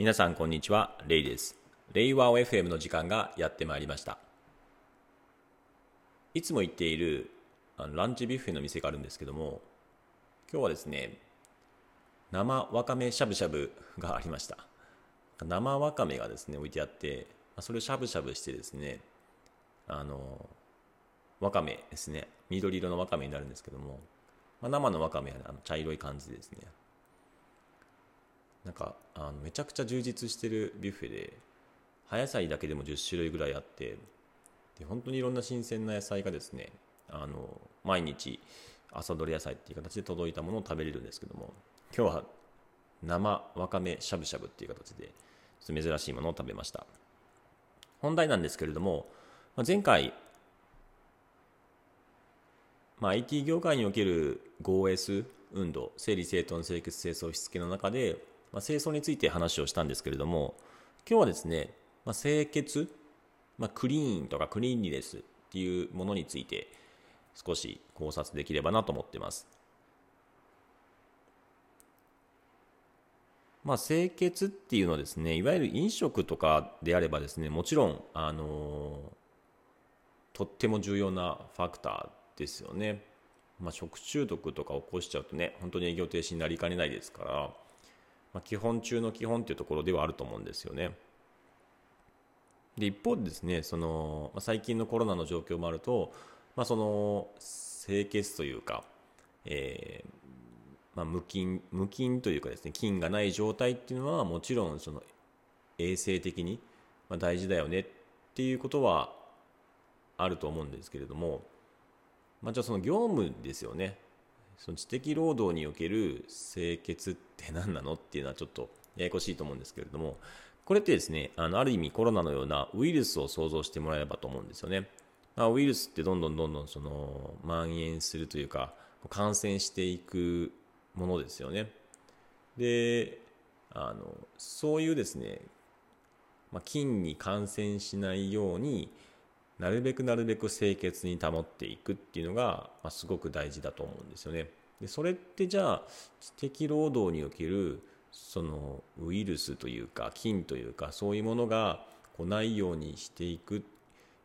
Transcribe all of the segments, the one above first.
皆さんこんにちは、レイです。レイワー FM の時間がやってまいりました。いつも行っているあのランチビュッフェの店があるんですけども、今日はですね、生わかめしゃぶしゃぶがありました。生わかめがですね、置いてあって、それをしゃぶしゃぶしてですね、あの、わかめですね、緑色のわかめになるんですけども、まあ、生のわかめはあの茶色い感じですね。なんかあのめちゃくちゃ充実してるビュッフェで葉野菜だけでも10種類ぐらいあってで本当にいろんな新鮮な野菜がですねあの毎日朝どれ野菜っていう形で届いたものを食べれるんですけども今日は生わかめしゃぶしゃぶっていう形で珍しいものを食べました。本題なんですけれども前回、まあ、IT 業界における 5S 運動整理整頓清潔清掃しつけの中でまあ、清掃について話をしたんですけれども今日はですね、まあ、清潔、まあ、クリーンとかクリーンリネスっていうものについて少し考察できればなと思ってます。まあ、清潔っていうのはですねいわゆる飲食とかであればですねもちろん、あのー、とっても重要なファクターですよね。まあ、食中毒とか起こしちゃうとね本当に営業停止になりかねないですからまあ、基本中の基本っていうところではあると思うんですよね。で一方でですねその、まあ、最近のコロナの状況もあると、まあ、その清潔というか、えーまあ、無菌無菌というかですね菌がない状態っていうのはもちろんその衛生的に大事だよねっていうことはあると思うんですけれども、まあ、じゃあその業務ですよねその知的労働における清潔って何なのっていうのはちょっとややこしいと思うんですけれども、これってですね、あのある意味コロナのようなウイルスを想像してもらえればと思うんですよね。まあ、ウイルスってどんどんどんどんその蔓延するというか、感染していくものですよね。で、あのそういうですね、まあ、菌に感染しないようになるべくなるべく清潔に保っていくっていうのが、まあ、すごく大事だと思うんですよね。でそれってじゃあ知的労働におけるそのウイルスというか菌というかそういうものがこうないようにしていく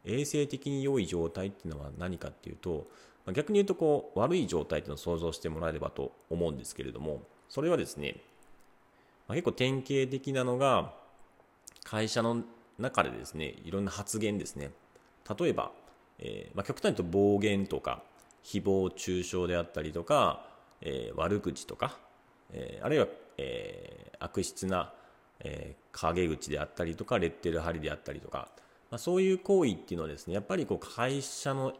衛生的に良い状態っていうのは何かっていうとま逆に言うとこう悪い状態っていうのを想像してもらえればと思うんですけれどもそれはですね、まあ、結構典型的なのが会社の中でですねいろんな発言ですね例えば、えー、まあ、極端に言うと暴言とか誹謗中傷であったりとか、えー、悪口とか、えー、あるいは、え悪質な、え陰口であったりとかレッテル貼りであったりとか、まあ、そういう行為っていうのはですねやっぱりこう会社の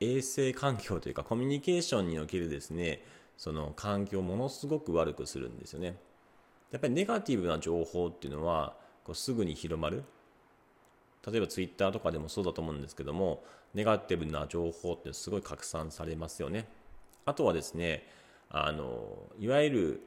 衛生環境というかコミュニケーションにおけるですねその環境をものすごく悪くするんですよね。やっぱりネガティブな情報っていうのはこうすぐに広まる例えばツイッターとかでもそうだと思うんですけどもネガティブな情報ってすごい拡散されますよねあとはですねあのいわゆる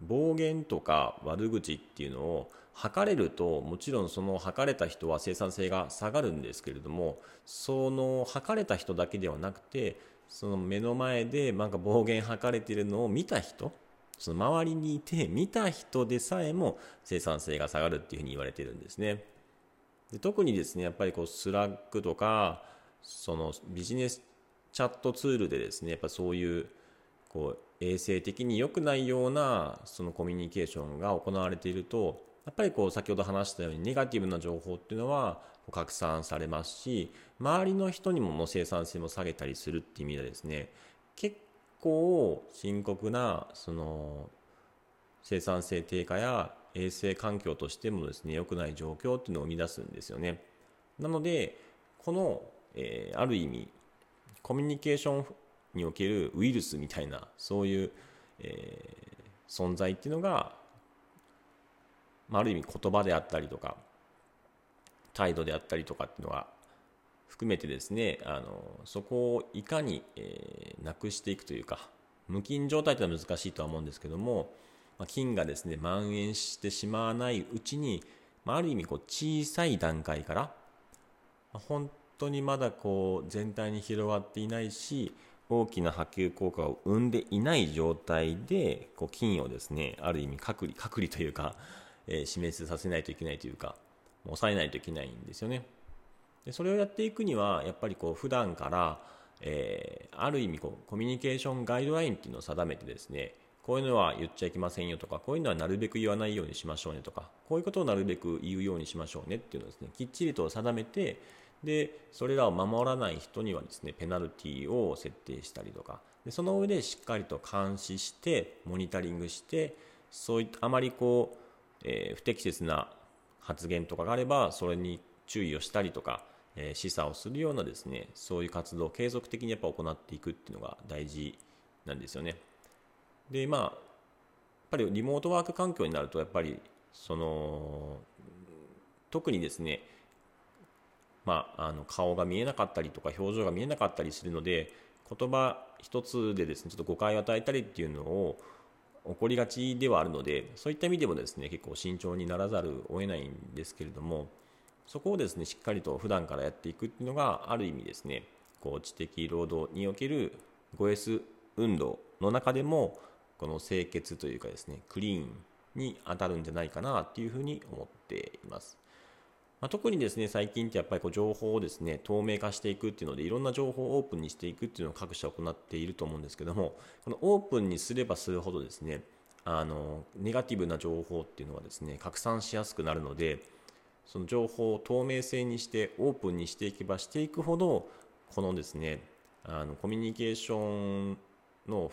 暴言とか悪口っていうのを測れるともちろんその測れた人は生産性が下がるんですけれどもその測れた人だけではなくてその目の前でなんか暴言吐かれてるのを見た人その周りにいて見た人でさえも生産性が下がるっていうふうに言われてるんですね。で特にですねやっぱりこう Slack とかそのビジネスチャットツールでですねやっぱそういうこう衛生的に良くないようなそのコミュニケーションが行われているとやっぱりこう先ほど話したようにネガティブな情報っていうのは拡散されますし周りの人にも生産性も下げたりするっていう意味でですね結構深刻なその生産性低下や衛生環境としてもですね良くない状況っていうのを生み出すんですよね。なのでこの、えー、ある意味コミュニケーションにおけるウイルスみたいなそういう、えー、存在っていうのが、まあ、ある意味言葉であったりとか態度であったりとかっていうのが含めてですねあのそこをいかに、えー、なくしていくというか無菌状態というのは難しいとは思うんですけどもま、菌がですね蔓延してしまわないうちに、まあ、る意味こう小さい段階から、まあ、本当にまだこう全体に広がっていないし大きな波及効果を生んでいない状態でこう菌をですねある意味隔離隔離というか、えー、示させないといけないというか抑えないといけないんですよね。でそれをやっていくにはやっぱりこう普段から、えー、ある意味こうコミュニケーションガイドラインっていうのを定めてですねこういうのは言っちゃいけませんよとかこういうのはなるべく言わないようにしましょうねとかこういうことをなるべく言うようにしましょうねっていうのをですねきっちりと定めてでそれらを守らない人にはですねペナルティを設定したりとかでその上でしっかりと監視してモニタリングしてそういったあまりこう、えー、不適切な発言とかがあればそれに注意をしたりとか、えー、示唆をするようなですねそういう活動を継続的にやっぱ行っていくっていうのが大事なんですよね。でまあやっぱりリモートワーク環境になるとやっぱりその特にですねまあ、あの顔が見えなかったりとか表情が見えなかったりするので言葉一つでですねちょっと誤解を与えたりっていうのを起こりがちではあるのでそういった意味でもですね結構慎重にならざるを得ないんですけれどもそこをですねしっかりと普段からやっていくっていうのがある意味ですねこう知的労働における 5S 運動の中でもこの清潔というかですねクリーンに当たるんじゃないかなっていうふうに思っています。まあ、特にですね最近ってやっぱりこう情報をですね透明化していくっていうのでいろんな情報をオープンにしていくっていうのを各社行っていると思うんですけどもこのオープンにすればするほどですねあのネガティブな情報っていうのはですね拡散しやすくなるのでその情報を透明性にしてオープンにしていけばしていくほどこのですねあのコミュニケーションの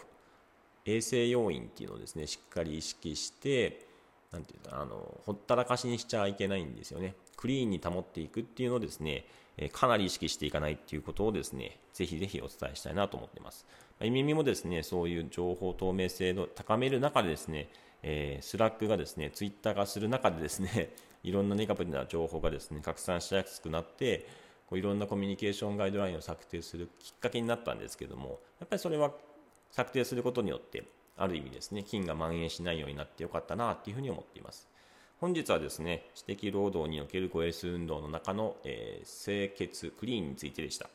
衛生要因っていうのをですねしっかり意識してなんていうかあのほったらかしにしちゃいけないんですよね。クリーンに保っていくっていうのをですね、かなり意識していかないっていうことをですね、ぜひぜひお伝えしたいなと思っています。イミミもですね、そういう情報透明性を高める中でですね、えー、 Slack がですね、ツイッター化する中でですね、いろんなネガティブな情報がですね、拡散しやすくなって、こういろんなコミュニケーションガイドラインを策定するきっかけになったんですけども、やっぱりそれは策定することによって、ある意味ですね、菌が蔓延しないようになってよかったなというふうに思っています。本日はですね、知的労働における 5S 運動の中の、えー、清潔、クリーンについてでした。